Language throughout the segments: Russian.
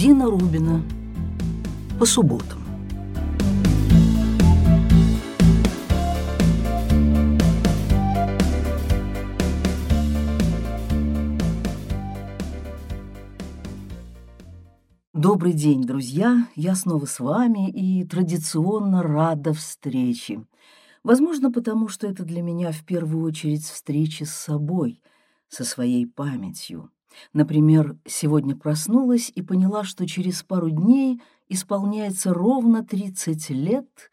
Дина Рубина. По субботам. Добрый день, друзья! Я снова с вами и традиционно рада встрече. Возможно, потому что это для меня в первую очередь встреча с собой, со своей памятью. Например, сегодня проснулась и поняла, что через пару дней исполняется ровно 30 лет,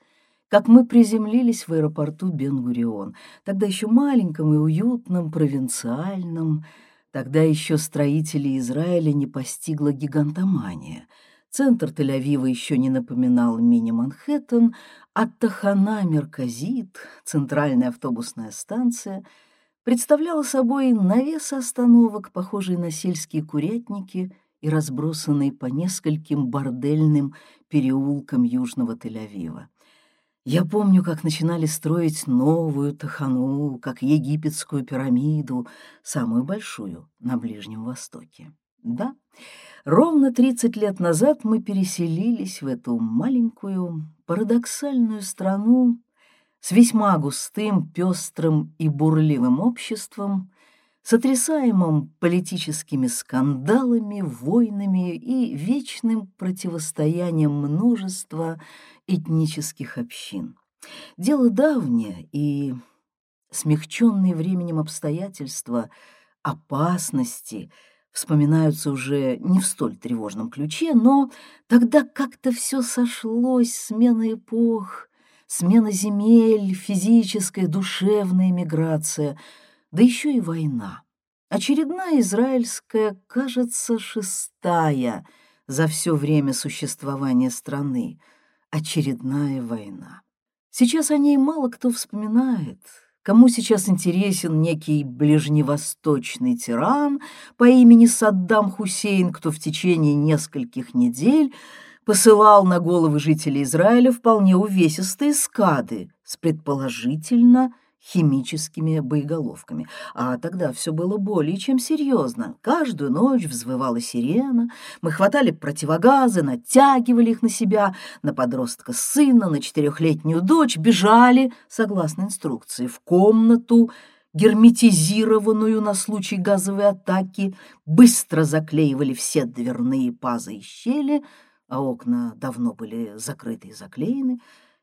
как мы приземлились в аэропорту Бен-Гурион, тогда еще маленьком и уютном, провинциальном, тогда еще строителей Израиля не постигла гигантомания. Центр Тель-Авива еще не напоминал мини-Манхэттен, а Тахана Мерказит, центральная автобусная станция — представляла собой навес остановок, похожие на сельские курятники и разбросанные по нескольким бордельным переулкам южного Тель-Авива. Я помню, как начинали строить новую Тахану, как египетскую пирамиду, самую большую на Ближнем Востоке. Да, ровно 30 лет назад мы переселились в эту маленькую, парадоксальную страну, с весьма густым, пестрым и бурливым обществом, сотрясаемым политическими скандалами, войнами и вечным противостоянием множества этнических общин. Дело давнее и смягченные временем обстоятельства, опасности вспоминаются уже не в столь тревожном ключе, но тогда как-то все сошлось, смена эпох, смена земель, физическая, душевная миграция, да еще и война. Очередная израильская, кажется, шестая за все время существования страны. Очередная война. Сейчас о ней мало кто вспоминает. Кому сейчас интересен некий ближневосточный тиран по имени Саддам Хусейн, кто в течение нескольких недель посылал на головы жителей Израиля вполне увесистые скады с предположительно химическими боеголовками. А тогда все было более чем серьезно. Каждую ночь взвывала сирена, мы хватали противогазы, натягивали их на себя, на подростка сына, на четырехлетнюю дочь, бежали, согласно инструкции, в комнату, герметизированную на случай газовой атаки, быстро заклеивали все дверные пазы и щели — а окна давно были закрыты и заклеены,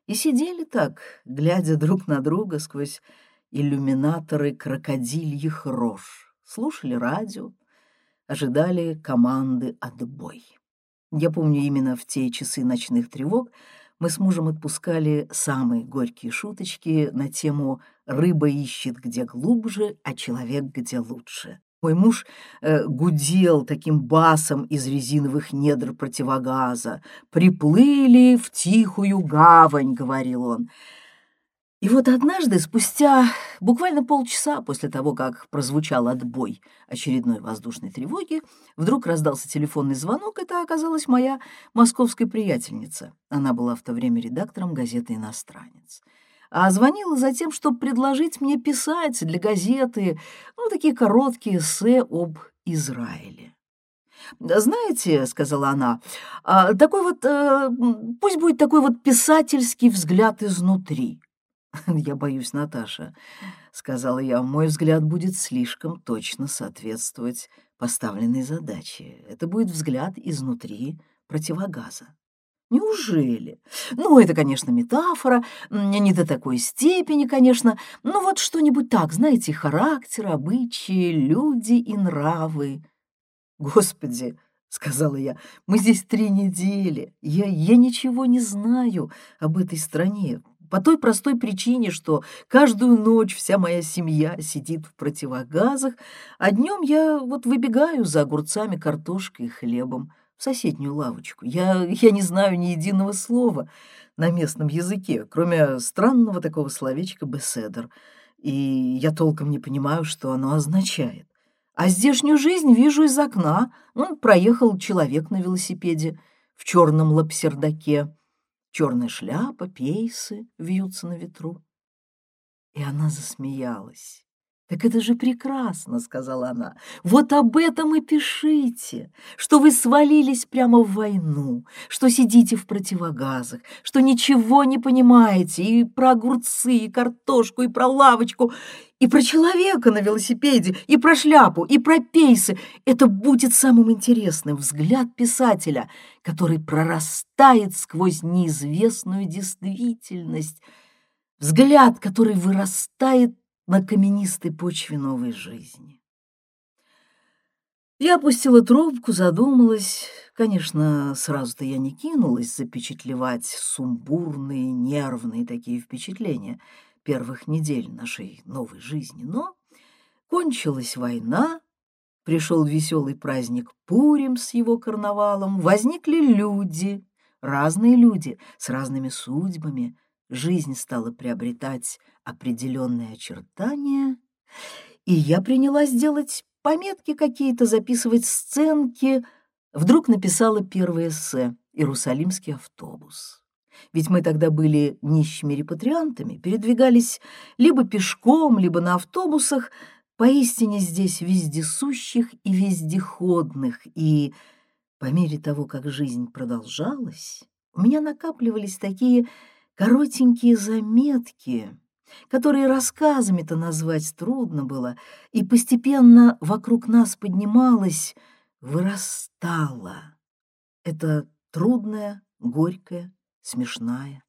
и сидели так, глядя друг на друга сквозь иллюминаторы крокодильих рож, слушали радио, ожидали команды «Отбой». Я помню, именно в те часы ночных тревог мы с мужем отпускали самые горькие шуточки на тему «рыба ищет где глубже, а человек где лучше». Мой муж э, гудел таким басом из резиновых недр противогаза. «Приплыли в тихую гавань», — говорил он. И вот однажды, спустя буквально полчаса после того, как прозвучал отбой очередной воздушной тревоги, вдруг раздался телефонный звонок. Это оказалась моя московская приятельница. Она была в то время редактором газеты «Иностранец» а звонила за тем, чтобы предложить мне писать для газеты, ну, такие короткие эссе об Израиле. «Знаете, — сказала она, а, — такой вот, э, пусть будет такой вот писательский взгляд изнутри». «Я боюсь, Наташа», — сказала я, — «мой взгляд будет слишком точно соответствовать поставленной задаче. Это будет взгляд изнутри противогаза». Неужели? Ну, это, конечно, метафора, не до такой степени, конечно, но вот что-нибудь так, знаете, характер, обычаи, люди и нравы. Господи, — сказала я, — мы здесь три недели, я, я ничего не знаю об этой стране, по той простой причине, что каждую ночь вся моя семья сидит в противогазах, а днем я вот выбегаю за огурцами, картошкой и хлебом в соседнюю лавочку. Я, я не знаю ни единого слова на местном языке, кроме странного такого словечка «беседер», и я толком не понимаю, что оно означает. А здешнюю жизнь вижу из окна. Он проехал человек на велосипеде в черном лапсердаке. Черная шляпа, пейсы вьются на ветру. И она засмеялась. «Так это же прекрасно», — сказала она. «Вот об этом и пишите, что вы свалились прямо в войну, что сидите в противогазах, что ничего не понимаете и про огурцы, и картошку, и про лавочку, и про человека на велосипеде, и про шляпу, и про пейсы. Это будет самым интересным взгляд писателя, который прорастает сквозь неизвестную действительность, взгляд, который вырастает на каменистой почве новой жизни. Я опустила трубку, задумалась. Конечно, сразу-то я не кинулась запечатлевать сумбурные, нервные такие впечатления первых недель нашей новой жизни. Но кончилась война, пришел веселый праздник Пурим с его карнавалом, возникли люди, разные люди с разными судьбами, жизнь стала приобретать определенные очертания, и я принялась делать пометки какие-то, записывать сценки. Вдруг написала первое эссе «Иерусалимский автобус». Ведь мы тогда были нищими репатриантами, передвигались либо пешком, либо на автобусах, поистине здесь вездесущих и вездеходных, и по мере того, как жизнь продолжалась, у меня накапливались такие коротенькие заметки, которые рассказами-то назвать трудно было, и постепенно вокруг нас поднималась, вырастала. Это трудная, горькая, смешная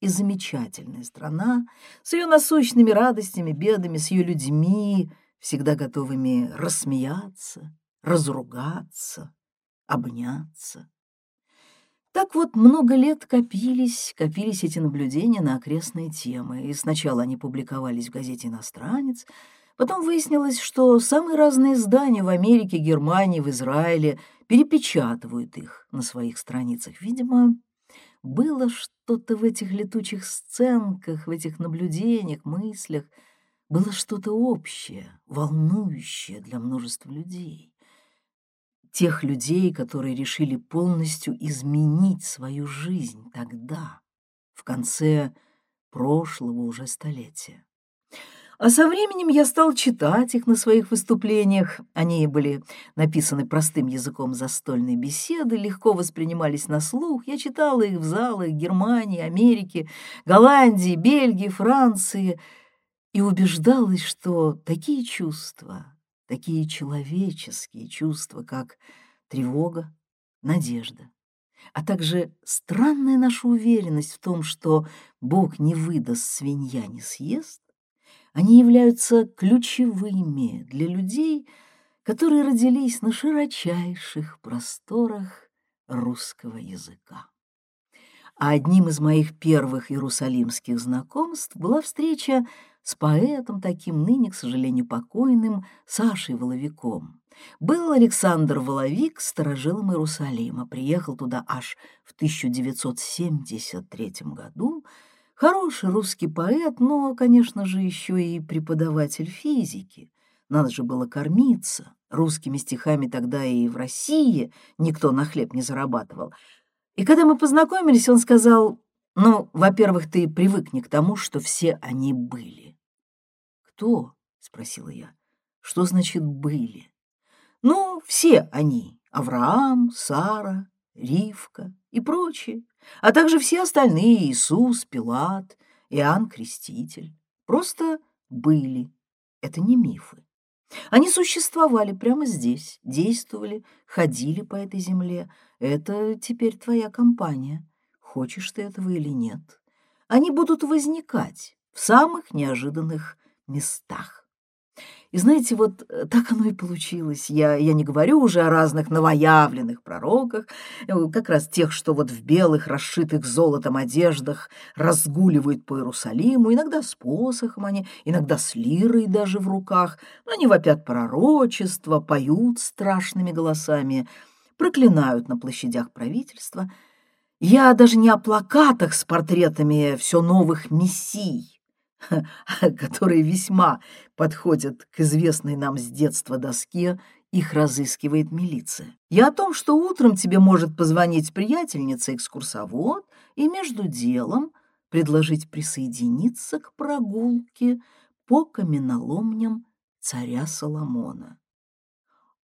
и замечательная страна с ее насущными радостями, бедами, с ее людьми, всегда готовыми рассмеяться, разругаться, обняться. Так вот, много лет копились, копились эти наблюдения на окрестные темы, и сначала они публиковались в газете «Иностранец», потом выяснилось, что самые разные издания в Америке, Германии, в Израиле перепечатывают их на своих страницах. Видимо, было что-то в этих летучих сценках, в этих наблюдениях, мыслях, было что-то общее, волнующее для множества людей тех людей, которые решили полностью изменить свою жизнь тогда, в конце прошлого уже столетия. А со временем я стал читать их на своих выступлениях. Они были написаны простым языком застольной беседы, легко воспринимались на слух. Я читала их в залах Германии, Америки, Голландии, Бельгии, Франции и убеждалась, что такие чувства, такие человеческие чувства, как тревога, надежда, а также странная наша уверенность в том, что Бог не выдаст, свинья не съест, они являются ключевыми для людей, которые родились на широчайших просторах русского языка. А одним из моих первых иерусалимских знакомств была встреча с поэтом таким, ныне, к сожалению, покойным, Сашей Воловиком. Был Александр Воловик сторожилом Иерусалима, приехал туда аж в 1973 году. Хороший русский поэт, но, конечно же, еще и преподаватель физики. Надо же было кормиться. Русскими стихами тогда и в России никто на хлеб не зарабатывал. И когда мы познакомились, он сказал, ну, во-первых, ты привыкни к тому, что все они были. «Кто?» — спросила я. «Что значит «были»?» «Ну, все они. Авраам, Сара, Ривка и прочие, а также все остальные Иисус, Пилат, Иоанн Креститель. Просто были. Это не мифы. Они существовали прямо здесь, действовали, ходили по этой земле. Это теперь твоя компания. Хочешь ты этого или нет. Они будут возникать в самых неожиданных местах. И знаете, вот э, так оно и получилось. Я, я не говорю уже о разных новоявленных пророках, э, как раз тех, что вот в белых, расшитых золотом одеждах разгуливают по Иерусалиму, иногда с посохом они, иногда с лирой даже в руках. Они вопят пророчество, поют страшными голосами, проклинают на площадях правительства. Я даже не о плакатах с портретами все новых мессий, которые весьма подходят к известной нам с детства доске, их разыскивает милиция. Я о том, что утром тебе может позвонить приятельница-экскурсовод и между делом предложить присоединиться к прогулке по каменоломням царя Соломона.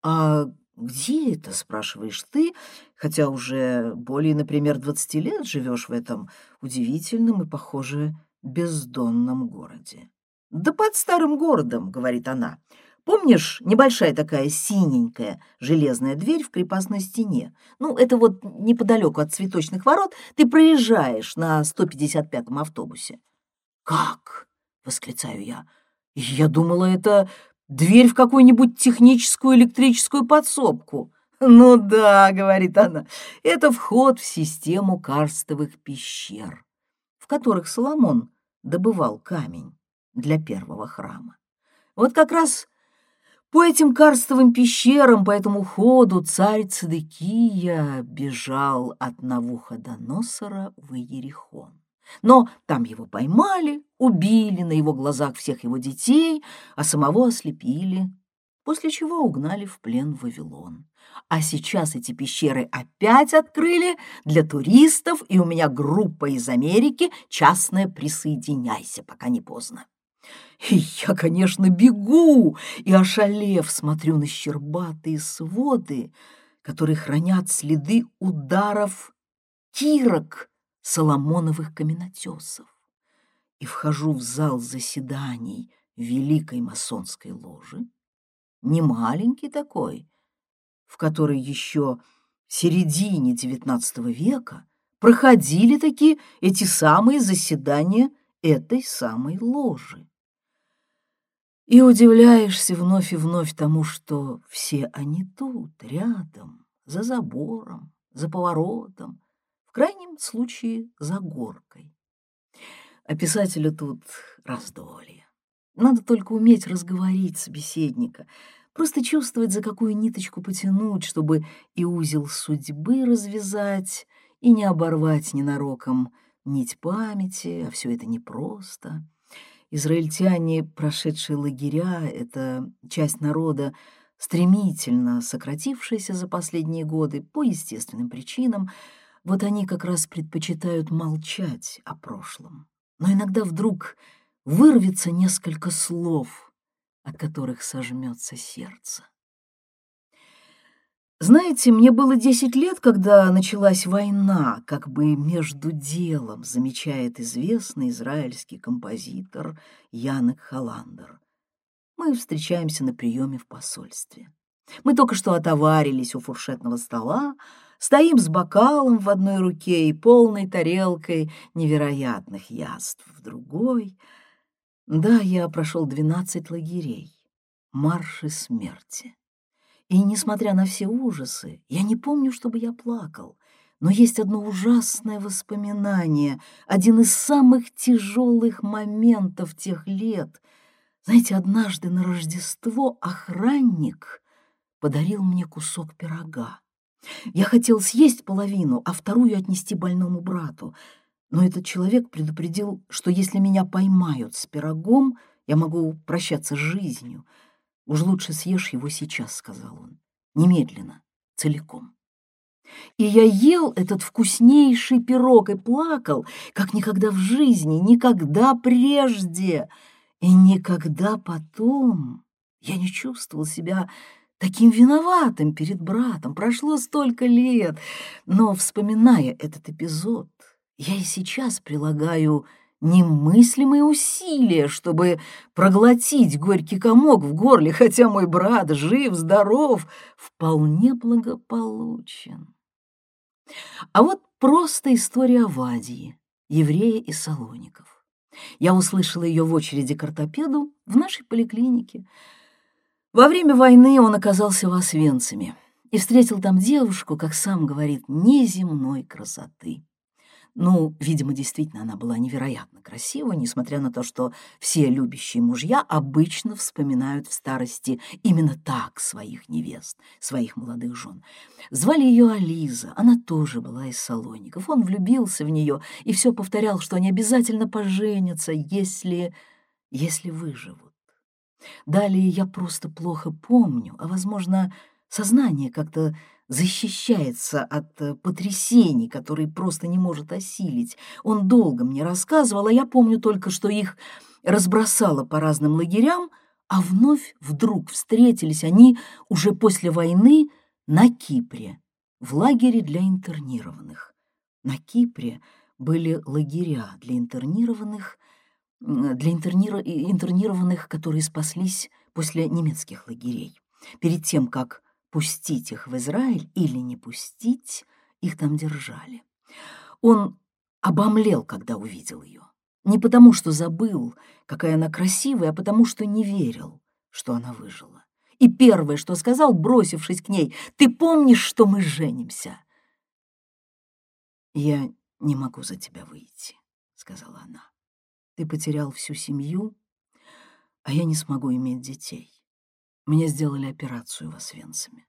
А где это, спрашиваешь ты, хотя уже более, например, двадцати лет живешь в этом удивительном и, похоже, бездонном городе? Да под старым городом, говорит она. Помнишь, небольшая такая синенькая железная дверь в крепостной стене? Ну, это вот неподалеку от цветочных ворот ты проезжаешь на 155-м автобусе. «Как?» — восклицаю я. «Я думала, это дверь в какую-нибудь техническую электрическую подсобку». «Ну да», — говорит она, — «это вход в систему карстовых пещер, в которых Соломон добывал камень для первого храма. Вот как раз по этим карстовым пещерам, по этому ходу царь Цедекия бежал от Навуходоносора в Иерихон. Но там его поймали, убили на его глазах всех его детей, а самого ослепили, после чего угнали в плен в Вавилон. А сейчас эти пещеры опять открыли для туристов, и у меня группа из Америки, частная, присоединяйся, пока не поздно. И я, конечно, бегу и, ошалев, смотрю на щербатые своды, которые хранят следы ударов кирок соломоновых каменотесов. И вхожу в зал заседаний Великой масонской ложи, не маленький такой, в который еще в середине XIX века проходили такие эти самые заседания этой самой ложи. И удивляешься вновь и вновь тому, что все они тут, рядом, за забором, за поворотом, в крайнем случае за горкой. А писателю тут раздолье. Надо только уметь разговорить собеседника, просто чувствовать, за какую ниточку потянуть, чтобы и узел судьбы развязать, и не оборвать ненароком нить памяти, а все это непросто. Израильтяне, прошедшие лагеря, это часть народа, стремительно сократившаяся за последние годы по естественным причинам, вот они как раз предпочитают молчать о прошлом. Но иногда вдруг вырвется несколько слов, от которых сожмется сердце. Знаете, мне было десять лет, когда началась война, как бы между делом, замечает известный израильский композитор Янек Халандер. Мы встречаемся на приеме в посольстве. Мы только что отоварились у фуршетного стола, стоим с бокалом в одной руке и полной тарелкой невероятных яств в другой. Да, я прошел двенадцать лагерей, марши смерти. И, несмотря на все ужасы, я не помню, чтобы я плакал. Но есть одно ужасное воспоминание, один из самых тяжелых моментов тех лет. Знаете, однажды на Рождество охранник подарил мне кусок пирога. Я хотел съесть половину, а вторую отнести больному брату. Но этот человек предупредил, что если меня поймают с пирогом, я могу прощаться с жизнью — «Уж лучше съешь его сейчас», — сказал он, — «немедленно, целиком». И я ел этот вкуснейший пирог и плакал, как никогда в жизни, никогда прежде и никогда потом. Я не чувствовал себя таким виноватым перед братом. Прошло столько лет, но, вспоминая этот эпизод, я и сейчас прилагаю немыслимые усилия, чтобы проглотить горький комок в горле, хотя мой брат жив, здоров, вполне благополучен. А вот просто история Авадии, еврея из Салоников. Я услышала ее в очереди к ортопеду в нашей поликлинике. Во время войны он оказался в Освенциме и встретил там девушку, как сам говорит, неземной красоты. Ну, видимо, действительно она была невероятно красива, несмотря на то, что все любящие мужья обычно вспоминают в старости именно так своих невест, своих молодых жен. Звали ее Ализа, она тоже была из Салоников. Он влюбился в нее и все повторял, что они обязательно поженятся, если... если выживут. Далее я просто плохо помню, а, возможно, сознание как-то защищается от э, потрясений, которые просто не может осилить. Он долго мне рассказывал, а я помню только, что их разбросало по разным лагерям, а вновь вдруг встретились они уже после войны на Кипре, в лагере для интернированных. На Кипре были лагеря для интернированных, для интернированных, которые спаслись после немецких лагерей. Перед тем, как пустить их в Израиль или не пустить, их там держали. Он обомлел, когда увидел ее. Не потому, что забыл, какая она красивая, а потому, что не верил, что она выжила. И первое, что сказал, бросившись к ней, «Ты помнишь, что мы женимся?» «Я не могу за тебя выйти», — сказала она. «Ты потерял всю семью, а я не смогу иметь детей. Мне сделали операцию в Освенциме.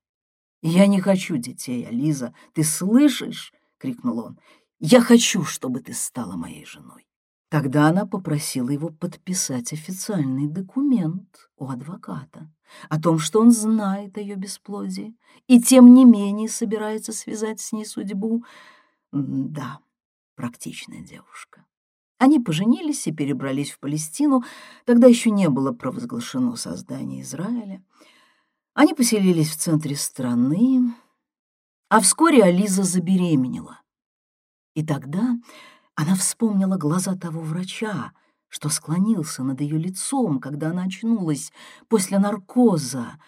«Я не хочу детей, Ализа, ты слышишь?» — крикнул он. «Я хочу, чтобы ты стала моей женой». Тогда она попросила его подписать официальный документ у адвоката о том, что он знает о ее бесплодии и тем не менее собирается связать с ней судьбу. Да, практичная девушка. Они поженились и перебрались в Палестину, тогда еще не было провозглашено создание Израиля. Они поселились в центре страны, а вскоре Ализа забеременела. И тогда она вспомнила глаза того врача, что склонился над ее лицом, когда она очнулась после наркоза.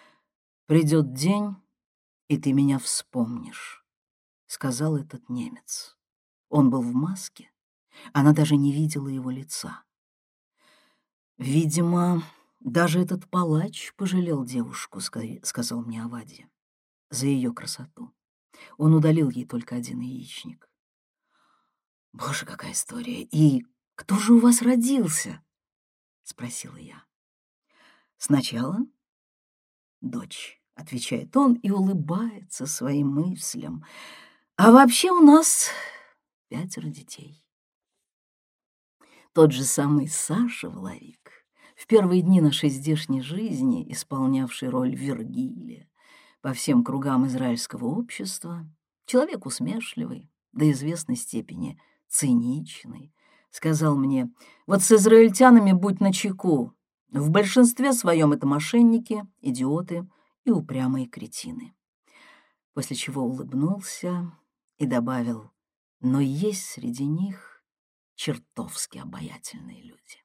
«Придет день, и ты меня вспомнишь», — сказал этот немец. Он был в маске, она даже не видела его лица. Видимо, даже этот палач пожалел девушку, сказал мне Авадья, за ее красоту. Он удалил ей только один яичник. Боже, какая история! И кто же у вас родился? Спросила я. Сначала дочь, отвечает он и улыбается своим мыслям. А вообще у нас пятеро детей. Тот же самый Саша Воловик, в первые дни нашей здешней жизни, исполнявший роль Вергилия по всем кругам израильского общества, человек усмешливый, до известной степени циничный, сказал мне, вот с израильтянами будь начеку, в большинстве своем это мошенники, идиоты и упрямые кретины. После чего улыбнулся и добавил, но есть среди них чертовски обаятельные люди.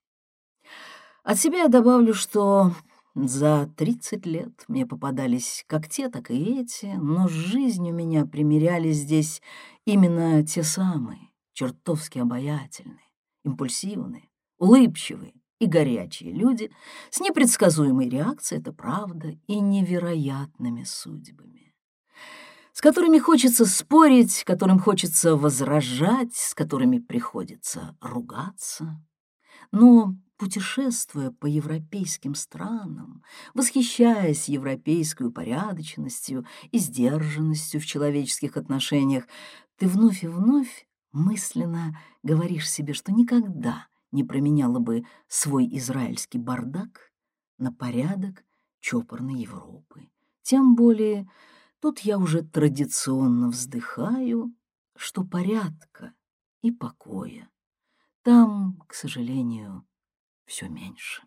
От себя я добавлю, что за 30 лет мне попадались как те, так и эти, но с жизнью меня примеряли здесь именно те самые, чертовски обаятельные, импульсивные, улыбчивые и горячие люди с непредсказуемой реакцией, это правда, и невероятными судьбами с которыми хочется спорить, которым хочется возражать, с которыми приходится ругаться. Но, путешествуя по европейским странам, восхищаясь европейской упорядоченностью и сдержанностью в человеческих отношениях, ты вновь и вновь мысленно говоришь себе, что никогда не променяла бы свой израильский бардак на порядок чопорной Европы. Тем более Тут я уже традиционно вздыхаю, что порядка и покоя там, к сожалению, все меньше.